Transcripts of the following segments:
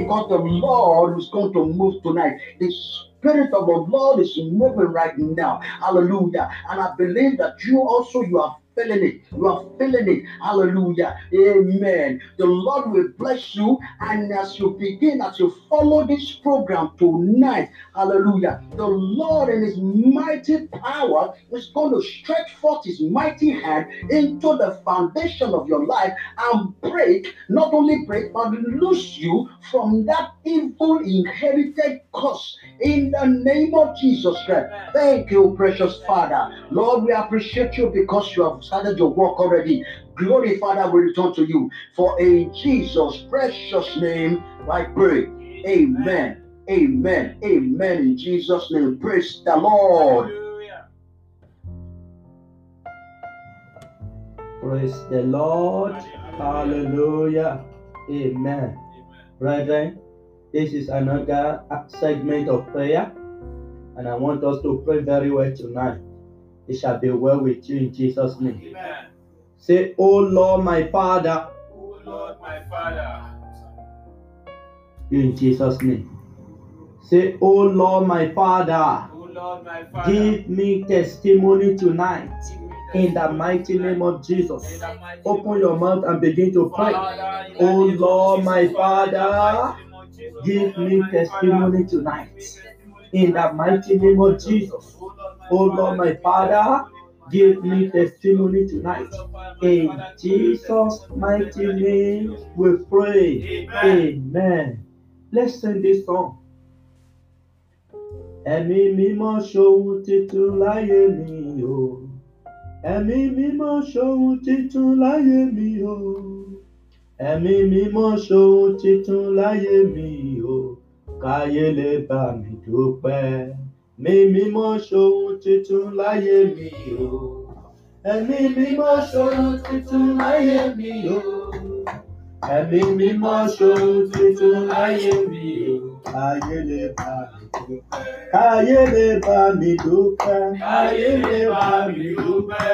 because the Lord is going to move tonight. The Spirit of the Lord is moving right now. Hallelujah. And I believe that you also you are feeling it. You are feeling it. Hallelujah. Amen. The Lord will bless you. And as you begin, as you follow this program tonight, hallelujah, the Lord in His mighty power is going to stretch forth His mighty hand into the foundation of your life and break, not only break, but loose you from that evil inherited curse in the name of Jesus Christ. Thank you, precious Father. Lord, we appreciate you because you have started your work already. Glory, Father, will return to you. For in Jesus' precious name, I pray. Amen. Amen. Amen. In Jesus' name. Praise the Lord. Praise the Lord. Hallelujah. Amen. Brethren, this is another segment of prayer, and I want us to pray very well tonight. It shall be well with you in Jesus' name. Amen. Say, Oh Lord, my Father, Oh Lord, my Father. in Jesus' name. Say, Oh Lord, my Father, Oh Lord, my Father. give me testimony tonight in the mighty name of Jesus. Open your mouth and begin to pray. Oh Lord, my Father, give me testimony tonight. In the mighty name of Jesus. Oh Lord, my Father, give me testimony tonight in Jesus. mighty name we pray. Amen. Amen. Let's sing this song. Ẹ̀mí mímọ́ ṣohun titun láyé mi o. Ẹ̀mí mímọ́ ṣohun titun láyé mi o. Ẹ̀mí mímọ́ ṣohun titun láyé mi o. Káyé lè bá mi dúpẹ́. Ẹ̀mí mímọ́ ṣohun titun láyé mi o. Ẹ̀mí mímọ́ ṣohun titun láyé mi o. Ẹ̀mí mímọ́ ṣohun titun láyé mi o. Káyé lè bá mi dúpẹ́. Káyé lè bá mi dúpẹ́. Káyé lè bá mi dúpẹ́.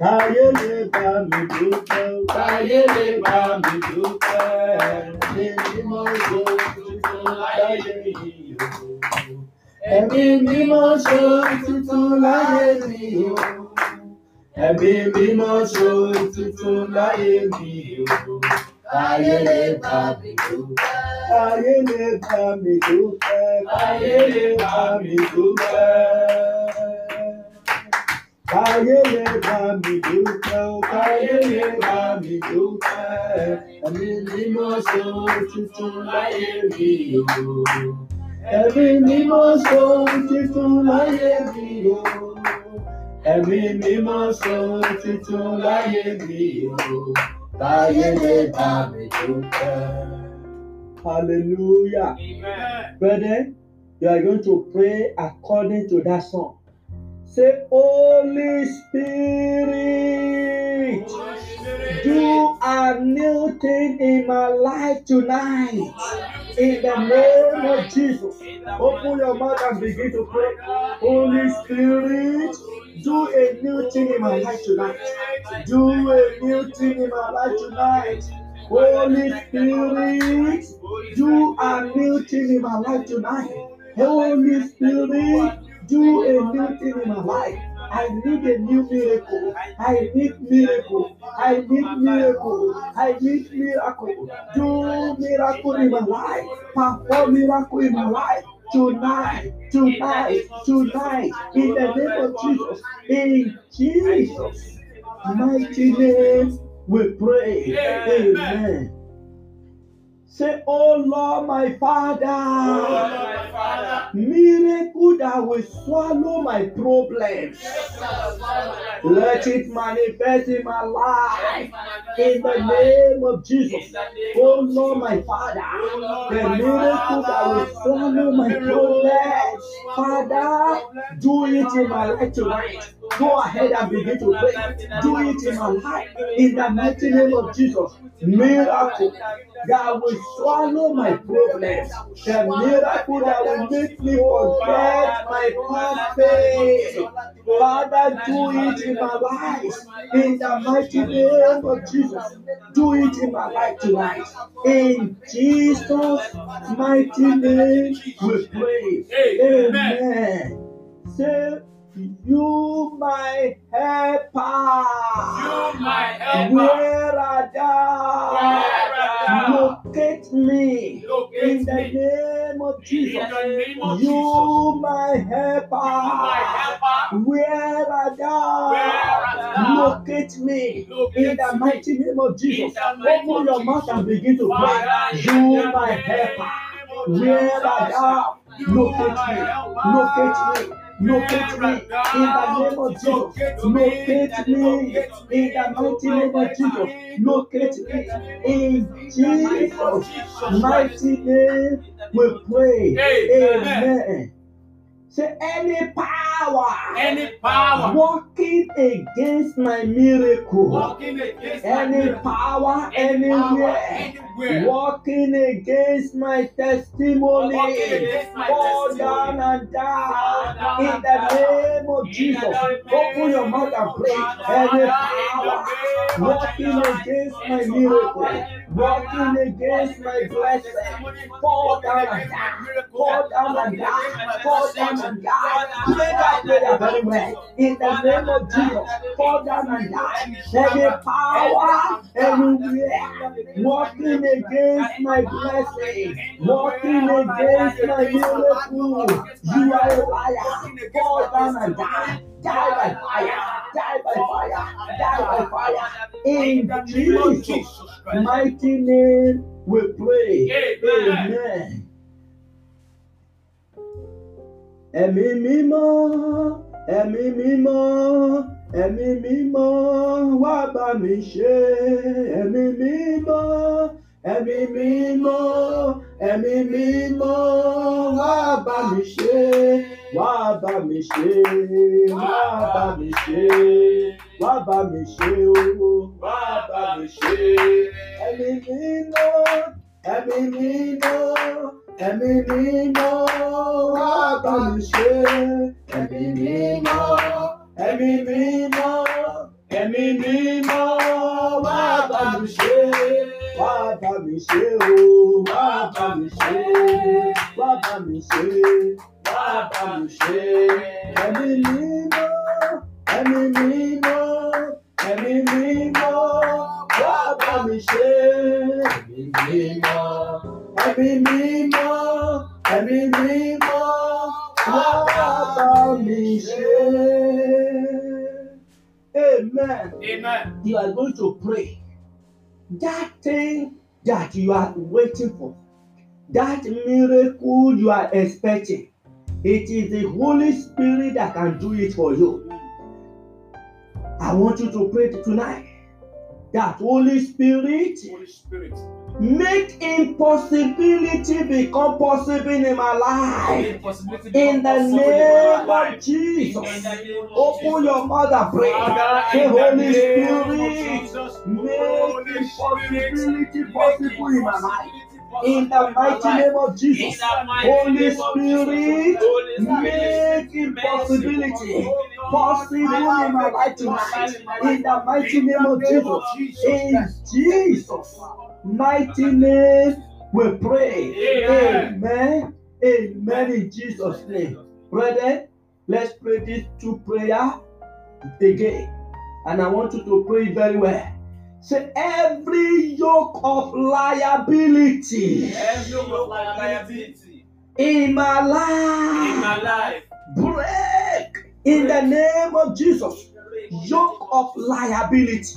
Káyé lè bá mi dúpẹ́. Káyé lè bá mi dúpẹ́. Ẹ̀mí mímọ́ ṣohun titun láyé mi. Ẹ̀mí mímọ́ ṣohun tuntun láyé mi o. Ẹ̀mí mímọ́ ṣohun tuntun mi o. Káyé lè bá mi dúpẹ́. Káyé lè bá mi dúpẹ́. Káyé lè bá mi dúpẹ́. Káyé lè bá mi dúpẹ́. Káyé lè bá mi dúpẹ́. Ẹ̀mí mímọ́ ṣohun tuntun láyé mi o. Ẹ̀mí mímọ́ ṣohun tuntun láyé mi o. Ẹ̀mí mímọ́ ṣohun tuntun láyé mi o. Káyé lè bá mi dúpẹ́. Hallelujah. Amen. Brethren, you are going to pray according to that song. Say, Holy Spirit, do a new thing in my life tonight. In the name of Jesus. Open your mouth and begin to pray. Holy Spirit, do a new thing in my life tonight. Do a new thing in my life tonight. Holy Spirit, do a new thing in my life tonight. Holy Spirit, do a new thing in my life. I need a new miracle. I need miracle. I need miracle. I need miracle. Do miracle in my life. Perform miracle in my life. Tonight, tonight, tonight, in the name of Jesus, in Jesus' mighty name, we pray. Amen. Say, Oh Lord, my Oh, Father. Lord, my Father. Miracle that will swallow my problems. Let it manifest in my life. In the name of oh Jesus. Oh Lord, my Father. The miracle that will swallow my problems. Father, do it in my life tonight. Go ahead and begin to pray. Do it in my life. In the mighty name of Jesus. Miracle that will swallow my problems. The miracle that will make me forget my past pain. Father, do it in my life. In the mighty name of Jesus. Do it in my life tonight. In Jesus' mighty name we pray. Amen. Say, you my helper. You my helper. Where art thou? Locate me. Locate In the me. name of In Jesus. the name of You Jesus. my You my helper. helper. Where art thou? Where art thou? Locate me. Locate In the me. mighty name of Jesus. In Open your mouth and begin to pray. in You my helper. Where Jesus. thou? Locate me. helper. Locate me. Locate me. In the name of Jesus. Locate me. Me. In the mighty name of Jesus. Locate me. In Jesus mighty name we pray. Amen. Say any power Any power working against my miracle. walking against my Any miracle, power any anywhere anywhere walking against my testimony against my fall testimony. down and die in the name of Jesus. Open your mouth and pray. Any Father, in the power name of walking Jesus. against my miracle, power, walking against my blessing, fall down and die. Fall down and die. Fall down and die. Pray that prayer very well. In the name of Jesus, fall down and die. Any power anywhere walking against my blessing, walking against my miracle, you are a liar. Fall down and die. Die by fire. Die by fire. Die by fire. In Jesus' mighty name we pray. Amen. Amen. Ẹ̀mí mímọ́, ẹ̀mí mímọ́, ẹ̀mí mímọ́, wá bá mi ṣe. Ẹ̀mí mímọ́, ẹ̀mí mímọ́, ẹ̀mí mímọ́, wá bá mi ṣe. Wá bá mi ṣe, wá bá mi ṣe, wá bá mi ṣe o, wá bá mi ṣe. Ẹ̀mí mímọ́, ẹ̀mí mímọ́, ẹ̀mí mímọ́, wá bá mi ṣe. Ẹ̀mí mímọ́, ẹ̀mí mímọ́, ẹ̀mí mímọ́, wá bá mi ṣe. Wá bá mi ṣe o, wá bá mi ṣe, wá bá mi ṣe, wá bá mi ṣe. Ẹ̀mí mímọ́, ẹ̀mí mímọ́, ẹ̀mí mímọ́, wá bá mi ṣe. Ẹ̀mí mímọ́, ẹ̀mí mímọ́, ẹ̀mí mímọ́, wá bá mi ṣe. Amen. Amen. You are going to pray. That thing that you are waiting for, that miracle you are expecting, it is the Holy Spirit that can do it for you. I want you to pray tonight that Holy Spirit Holy Spirit. Make impossibility become possible in my life. In the name of. Jesus, open your mouth and pray. The Holy Spirit, make impossibility possible in my life. In the mighty name of Jesus, Holy Spirit, make impossibility possible in my life tonight. In the mighty name of Jesus, in Jesus' mighty name, we pray. Amen. Amen. Amen. In Jesus' name, brethren, let's pray this two prayer again, and I want you to pray very well. Say every yoke of liability Every yoke of liability in my in life my life. break in the name of Jesus. Yoke of liability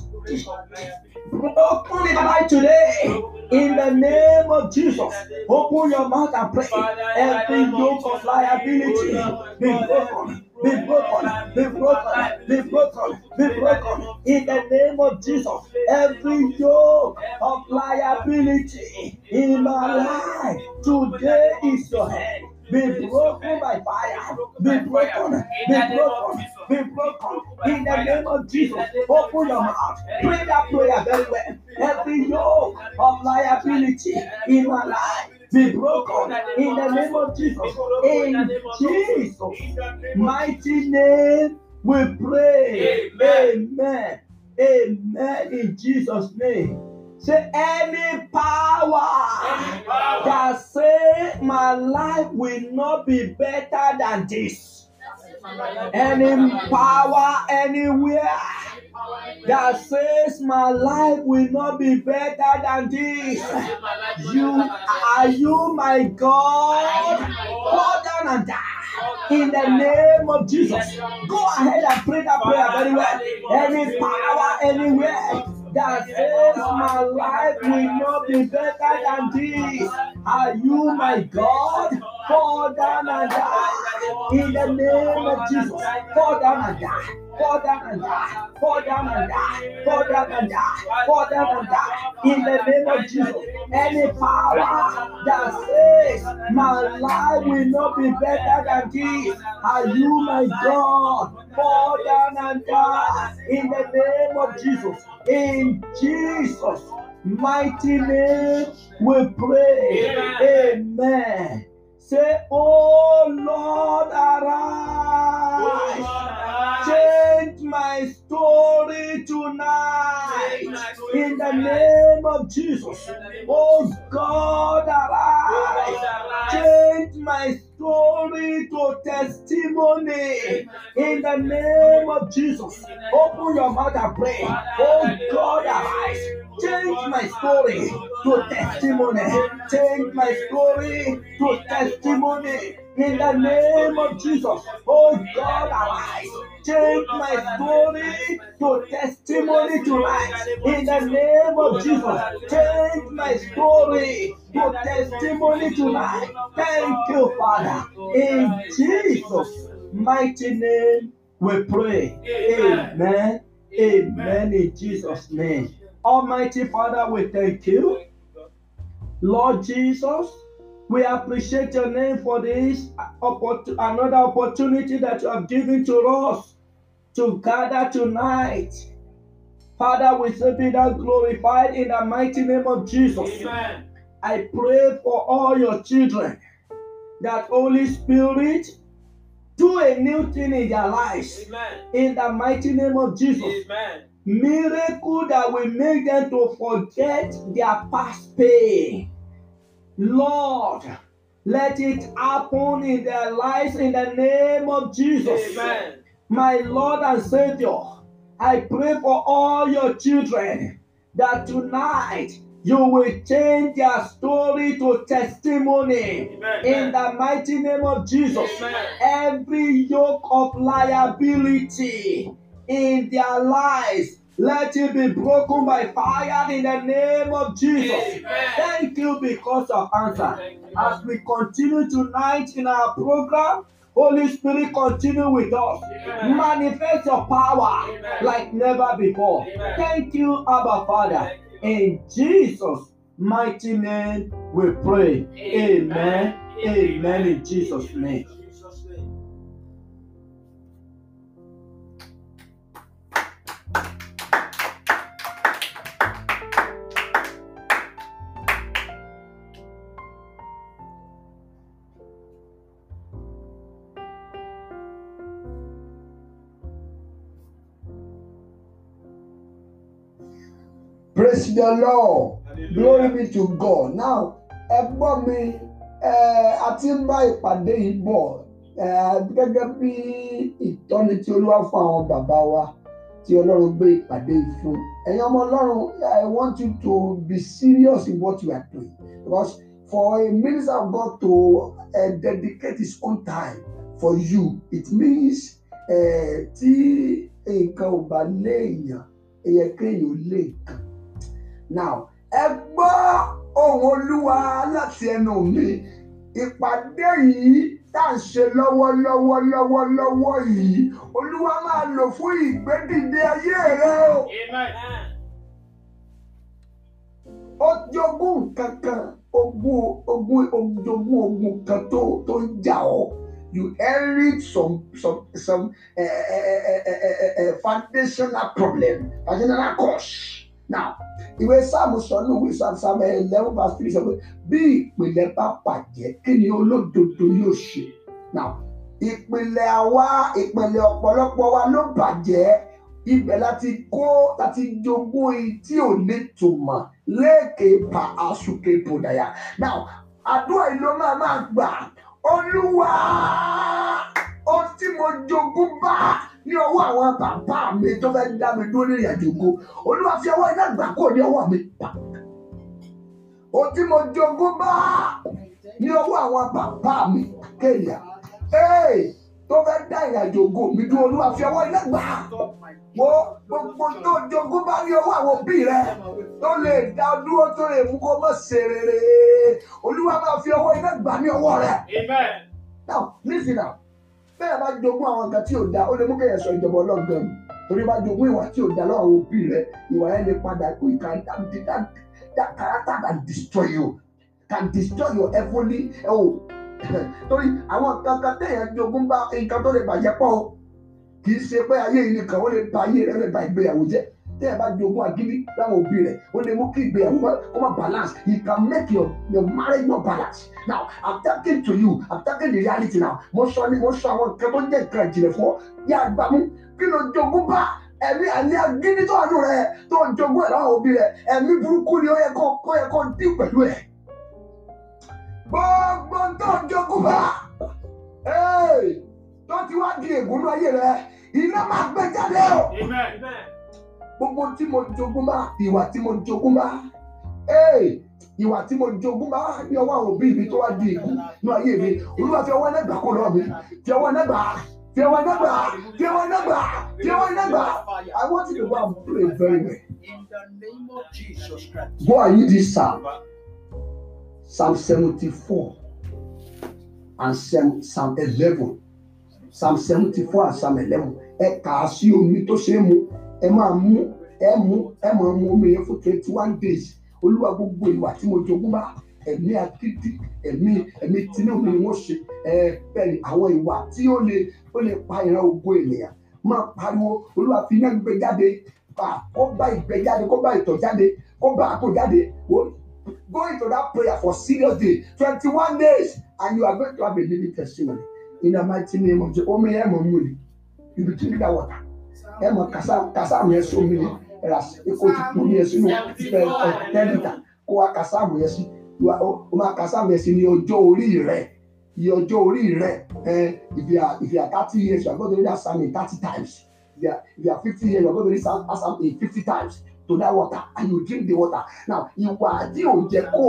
in my life today. In the name of Jesus, open your mouth and pray. Every yoke of liability be broken, be broken, be broken, be broken, be broken. In the name of Jesus, every yoke of liability in my life today is your hand. Be broken by fire, be broken, be broken, be broken in the name of Jesus. Open your mouth, pray that prayer very well. Every yoke of liability in my life be broken in the name of Jesus. In Jesus' mighty name, we pray. Amen. Amen. In Jesus' name. Say any power that say my life will not be better than this. Any power anywhere that says my life will not be better than this. You are you my God? Fall down and die. In the name of Jesus. Go ahead and pray that prayer very well. Any power anywhere that says my life will not be better than this. Are you my God? Fall down and die. In the name of Jesus. Fall down and die. Fall down and die. Fall down and die. Fall down and die. Fall down and die. In the name of Jesus. Any power that says my life will not be better than this. Are you my God? Fall down and die. In the name of Jesus. In Jesus' mighty name we pray. Amen. Say, Oh Lord, arise. Change my story tonight. In the name of Jesus. Oh God, arise. Change my story to testimony. In the name of Jesus. Open your mouth and pray. Oh God, arise. Change my story to testimony. Change my story to testimony. In the name of Jesus. Oh God, arise. Change my story to testimony tonight. In the name of Jesus. Change my story to testimony tonight. Thank you, Father. In Jesus' mighty name we pray. Amen. Amen. In Jesus' name. Almighty Father, we thank you. Lord Jesus, we appreciate your name for this another opportunity that you have given to us to gather tonight. Father, we say be thou glorified in the mighty name of Jesus. Amen. I pray for all your children that Holy Spirit do a new thing in their lives Amen. in the mighty name of Jesus. Amen. Miracle that will make them to forget their past pain. Lord, let it happen in their lives in the name of Jesus. Amen. My Lord and Savior, I pray for all your children that tonight you will change their story to testimony. Amen. In the mighty name of Jesus, Amen. every yoke of liability in their lives, let it be broken by fire in the name of Jesus. Amen. Thank you because of answer. As we continue tonight in our program, Holy Spirit, continue with us. Amen. Manifest your power Amen. like never before. Amen. Thank you, Abba Father. In Jesus' mighty name, we pray. Amen. Amen. In. Jesus' name. The Lord. Hallelujah. Glory be to God. Now, ẹ gbọ́ mi, a ti ń bá ìpàdé yìí bọ̀ gẹ́gẹ́ bí ìtọ́ni tí Olúwa fún àwọn bàbá wa tí Ọlọ́run gbé ìpàdé yìí fún. Ẹ̀yin ọmọ Ọlọ́run, I want you to be serious in what you are doing because for a minister of God to uh, dedicate his own time for you, it means uh, tí nǹkan ò bá lé èèyàn, èèyàn kéèyàn ò lé nǹkan. Now, ẹ gbọ́ ohùn Olúwa láti ẹnu mi. Ìpàdé yìí tá à ń ṣe lọ́wọ́lọ́wọ́ lọ́wọ́lọ́wọ́ yìí, Olúwa máa lò fún ìgbédìde ayé rẹ o. Ó jogún kankan ogun ogun ogun ogun kan tó tó ń jà ọ́ you inherit some some some uh, uh, uh, uh, uh, foundational problem foundational cause now ìwé sáàmù sọ ní ìwé sáàmù eleven verse three sọ pé bí ìpìlẹ̀ bá bàjẹ́ kí ni olódodo yóò ṣe? Now ìpìlẹ̀ àwa ìpìlẹ̀ ọ̀pọ̀lọpọ̀ wa ló bàjẹ́. Ibẹ̀ láti kó láti jogún tí ò ní tùmọ̀ léèké pa àsùké bòdàyà now àdúrà ló máa máa gbà. Olúwa ohun tí mo jogún bá ní ọwọ́ àwọn bàbá mi tó fẹ́ dá mi dúró ní ìrìnàjò ògo olúwa fi ọwọ́ iná gbà kó ní ọwọ́ mi. Pa ohun tí mo jogún bá ní ọwọ́ àwọn bàbá mi kéèyàn ee tó fẹ́ dá ìrìnàjò ògo mi dúró olúwa fi ọwọ́ iná gbà. Wo gbogbo tó jogún bá ní ọwọ́ àwọn òbí rẹ tó lè dá dúró tó lè mú kó mọ̀ ṣe rere. Olúwa máa fi ọwọ́ iná gbà ní ọwọ́ rẹ. Amen. now listen now bẹ́ẹ̀ bá jogún àwọn nǹkan tí ò da ó lè mú kéèyàn sọ ìjọba ọlọ́gbọ̀n. Torí bá jogún ìwà tí ò da lọ́wọ́ àwọn òbí rẹ ìwà yẹn lè padà kó ìka that character can destroy you. Can destroy your heavenly oh torí àwọn nǹkan kan téèyàn jogún bá nǹkan tó lè bàjẹ́ pọ̀ kì í ṣe pé ayé yìí nìkan ó lè ba ayé rẹ lè ba ìgbéyàwó jẹ́ téèyàn bá jogún àgídí láwọn òbí rẹ ó lè mú kí ìgbéyàwó kó má balance. It can make your your marriage not balance now i'm talking to you. I'm talking the reality now. Mo sọ ni mo sọ àwọn nǹkan tó jẹ́ nǹkan ìjìnlẹ̀ fún ọ. Yá àgbàmú kí ló jogún bá? Ẹ̀mí ẹ̀mí agídí tó nù rẹ tó jogún ẹ̀ láwọn òbí rẹ ẹ̀mí burúkú ni ó yẹ kó kó yẹ kó dín pẹ̀lú ẹ̀. Gbogbo tó jogún bá. Tó ti wá di ègún ní ayé rẹ iná máa gbé jáde o. Amen. Gbogbo tí mo jogún bá ìwà tí mo jogún bá. Ìwà tí mo jogún bá ní ọwọ́ àwọn òbí mi tó wá di ègún ní ayé mi. Olúwa fi ọwọ́ ẹlẹ́gbàá kó lọ́wọ́ mi. Fi ọwọ́ ẹlẹ́gbàá fi ọwọ́ ẹlẹ́gbàá fi ọwọ́ ẹlẹ́gbàá fi ọwọ́ ẹlẹ́gbàá I want you to go and pray very well. Go and use this psalm. Psalm seventy-four and psalm psalm eleven. Psalm seventy-four and psalm eleven. Ẹ kà á sí omi tó ṣe é mu ẹ máa mú ẹ mú ẹ máa mú omi yẹn fún twenty one days. Olúwa gbogbo ìwà tí mo jogún bá ẹ̀mí akíndí ẹ̀mí ẹ̀mí tinúbù ni wọ́n ṣe. Ẹ bẹ́ẹ̀ ni àwọn ìwà tí ó lè ó lè pa ìran ògo ènìyàn. Máa pariwo olúwa fi iná gbé jáde. Pa kó bá ìgbẹ́ jáde kó bá ìtọ̀ jáde kó bá àpò jáde. Go into that prayer for serious day. Twenty-one days and you are going to have a living testimony. In the mighty name of Jesus omi ẹ mọ̀ mú ni. You be drinking that water ẹ mọ̀ ẹ sí omi ni. Kó ti kú ní ẹ sínú ẹ ẹ ten litre kó wa kasa àmì ẹ sí o máa kasa àmì ẹ sí ní ọjọ́ orí rẹ. Iye ọjọ́ orí rẹ. If you are thirty years you are going to read that thirty times. If you are fifty years you are going to read that fifty times. To that water. And you drink the water. Now ìwà tí ò jẹ́ kó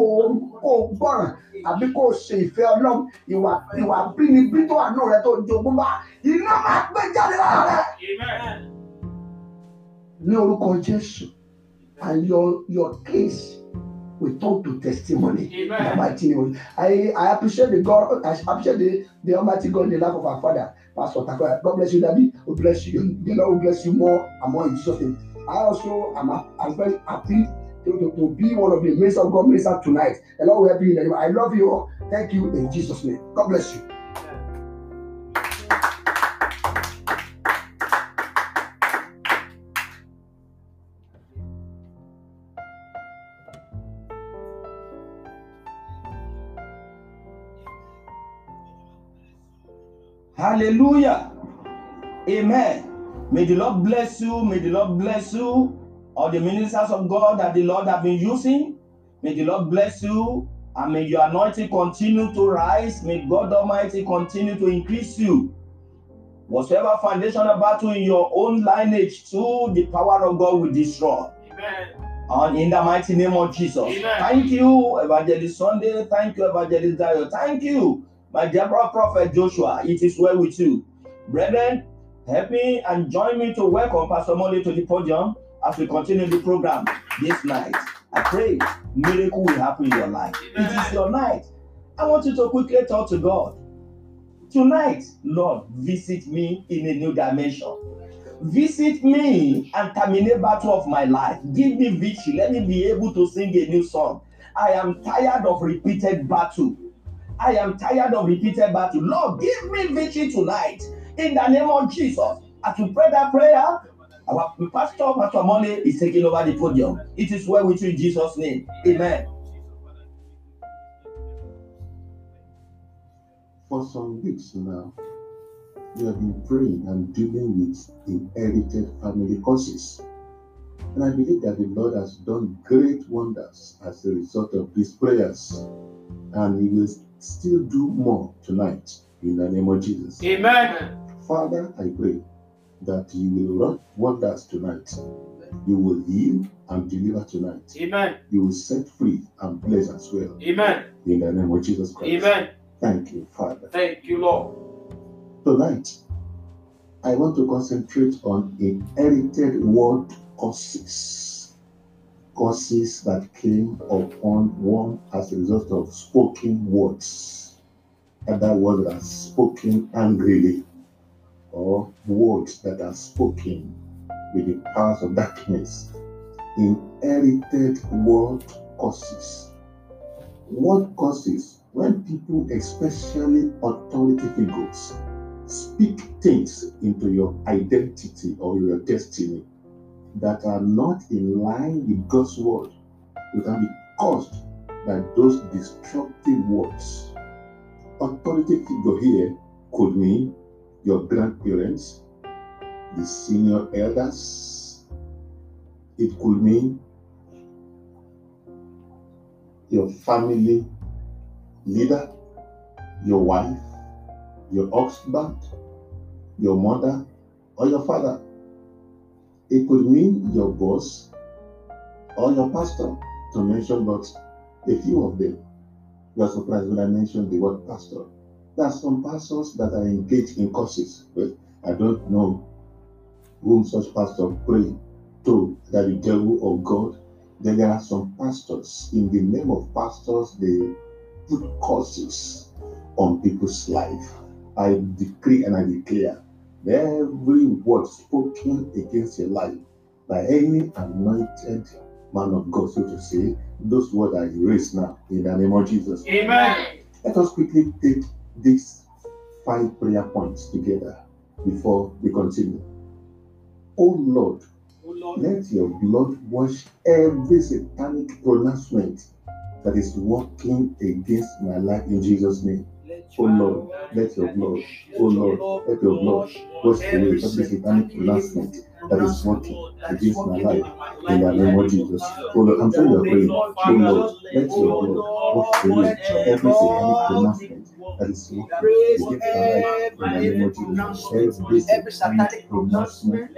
kó gbọ́ràn àbí kó ṣe ìfẹ́ ọlọ́run ìwà ìwà bínibí tó wà nù rẹ tó jogún bá iná máa gbé jáde lára rẹ. Ní orúkọ jésù and your your case will turn to testimony. Amen. of- I, I appreciate the God, I appreciate the, the Almighty God in the life of our Father, Pastor Takoya. God bless you, Daddy. God bless you. The Lord will bless you more and more in Jesus' name. I also am I'm very happy to, to, to be one of the ministers of God ministers tonight. The Lord will help you in the name. I love you all. Thank you in Jesus' name. God bless you. Hallelujah. Amen. May the Lord bless you. May the Lord bless you. All the ministers of God that the Lord have been using. May the Lord bless you. And may your anointing continue to rise. May God Almighty continue to increase you. Whatever foundational battle in your own lineage, too, the power of God will destroy. Amen. And in the mighty name of Jesus. Amen. Thank you, Evangelist Sunday. Thank you, Evangelist Dayo. Thank you, my dear prophet Joshua. It is well with you. Brethren, help me and join me to welcome Pastor Molly to the podium as we continue the program this night. I pray miracle will happen in your life. It is your night. I want you to quickly talk to God. Tonight, Lord, visit me in a new dimension. Visit me and terminate battle of my life. Give me victory. Let me be able to sing a new song. I am tired of repeated battle. I am tired of repeated battle. Lord, give me victory tonight in the name of Jesus. As we pray that prayer, our pastor, Pastor Mole, is taking over the podium. It is well with you in Jesus' name. Amen. For some weeks now, we have been praying and dealing with inherited family curses. And I believe that the Lord has done great wonders as a result of these prayers. And He will still do more tonight in the name of Jesus. Amen. Father, I pray that you will work wonders tonight. You will heal and deliver tonight. Amen. You will set free and bless as well. Amen. In the name of Jesus Christ. Amen. Thank you, Father. Thank you, Lord. Tonight, I want to concentrate on inherited word curses. Curses that came upon one as a result of spoken words. Other words that are spoken angrily, or words that are spoken with the powers of darkness. Inherited word curses. Word curses when people, especially authority figures, speak things into your identity or your destiny that are not in line with God's word, you can be caused by those destructive words. Authority figure here could mean your grandparents, the senior elders. It could mean your family leader, your wife, your husband, your mother, or your father. It could mean your boss or your pastor, to mention but a few of them. You are surprised when I mentioned the word pastor. There are some pastors that are engaged in courses, but I don't know whom such pastor pray to, that the devil or God. Then there are some pastors, in the name of pastors, they put curses on people's life. I decree and I declare every word spoken against your life by any anointed man of God, so to say, those words are erased now in the name of Jesus. Amen. Let us quickly take these five prayer points together before we continue. Oh Lord, Oh Lord, let your blood wash every satanic pronouncement that is working against my life in Jesus' name. Oh Lord, let your blood, oh Lord, let your blood wash away every satanic pronouncement that is working against my life in the name of Jesus. Oh Lord, I'm praying. Oh Lord, let your blood wash away every satanic pronouncement that is working against my life in the name of Jesus. Every satanic pronouncement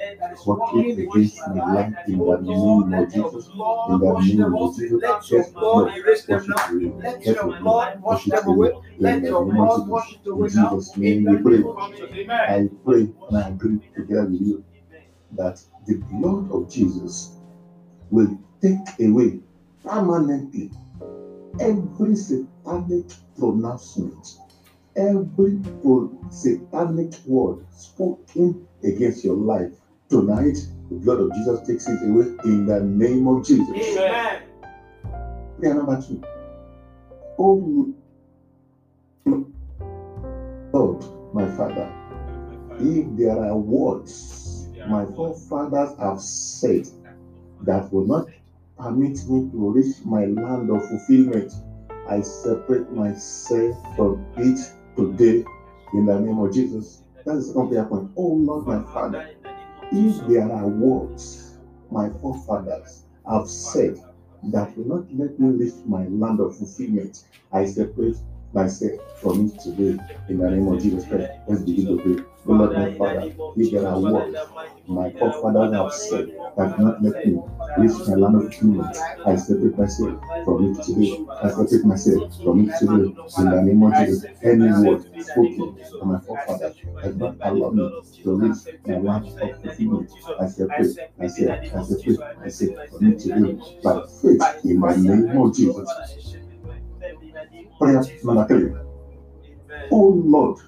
working against my life in the name of Jesus. In the name of Jesus, let your blood wash it away. Let your blood wash it away. In the name of Jesus. In Jesus' name we pray. I pray and I agree together with you that the blood of Jesus will take away permanently every satanic pronouncement, every satanic word spoken against your life. Tonight, the blood of Jesus takes it away in the name of Jesus. Amen. Prayer number two. Oh Lord, my Father, if there are words my forefathers have said that will not permit me to reach my land of fulfillment, I separate myself from it today in the name of Jesus. That is the second point. Oh Lord, my Father, if there are words my forefathers have said that will not let me reach my land of fulfillment, I separate myself from it today in the name of Jesus Christ. Let's begin to pray. Oh Lord, my Father, if there are words my forefathers have said that not let me reach my land of fulfillment, I separate myself from it today. I separate myself from it today in the name of Jesus. Any word spoken by my forefathers that not allowed me to reach my land of fulfillment, I separate myself. I separate myself from it today by faith in the name of Jesus. Prayer number three. Oh Lord,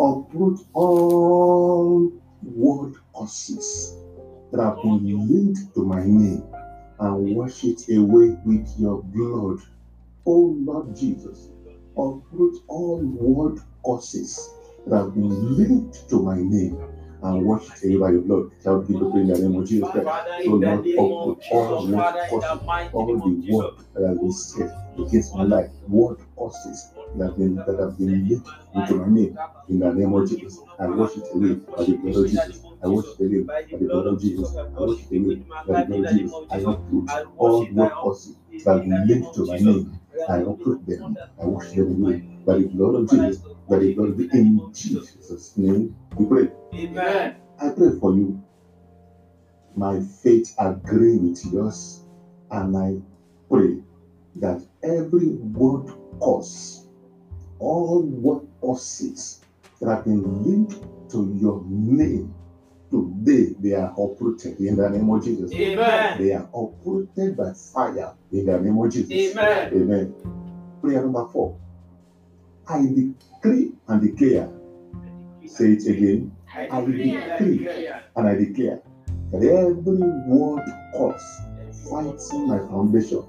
uproot all word curses that have been linked to my name and wash it away with your blood. Oh Lord Jesus, uproot all word curses that have been linked to my name and wash away by your blood. Shall give the in the name of Jesus Christ? So name of all the all the word that has been said against my life, word curses that have been that have been linked into my name in the name of Jesus. I wash it away by the blood of Jesus. I wash it away by the blood of Jesus. I wash it away by the blood of Jesus. I uproot all word curses that have been linked to my name. I uproot them. I wash them away by the blood of Jesus. The blood of Jesus. In Jesus' name, we pray. Amen. I pray for you. My faith agree with yours, and I pray that every word curse, all word curses that have been linked to your name, today they are uprooted in the name of Jesus. Amen. They are uprooted by fire in the name of Jesus. Amen. Amen. Prayer number four. I decree and declare. Say it again. I decree and I declare that every word curse fighting my foundation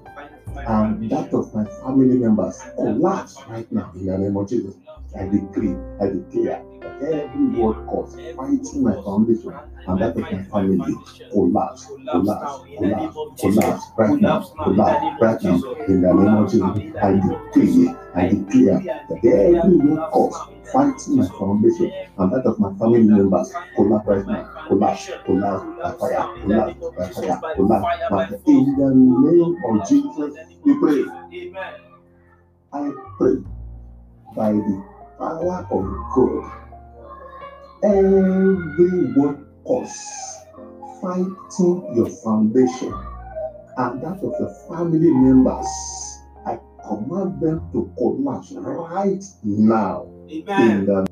and that of my family members collapse right now in the name of Jesus. I decree, I declare that every word curse fighting my foundation and that of my family collapse, collapse, collapse, collapse right now, collapse right now in the name of Jesus. I decree, I declare that every word curse fighting my foundation and that of my family members collapse right now, collapse, collapse by fire, collapse by fire, collapse by fire. In the name of Jesus, we pray. Amen. I pray by the power of oh God, every word curse fighting your foundation and that of your family members, I command them to collapse right now in Amen. the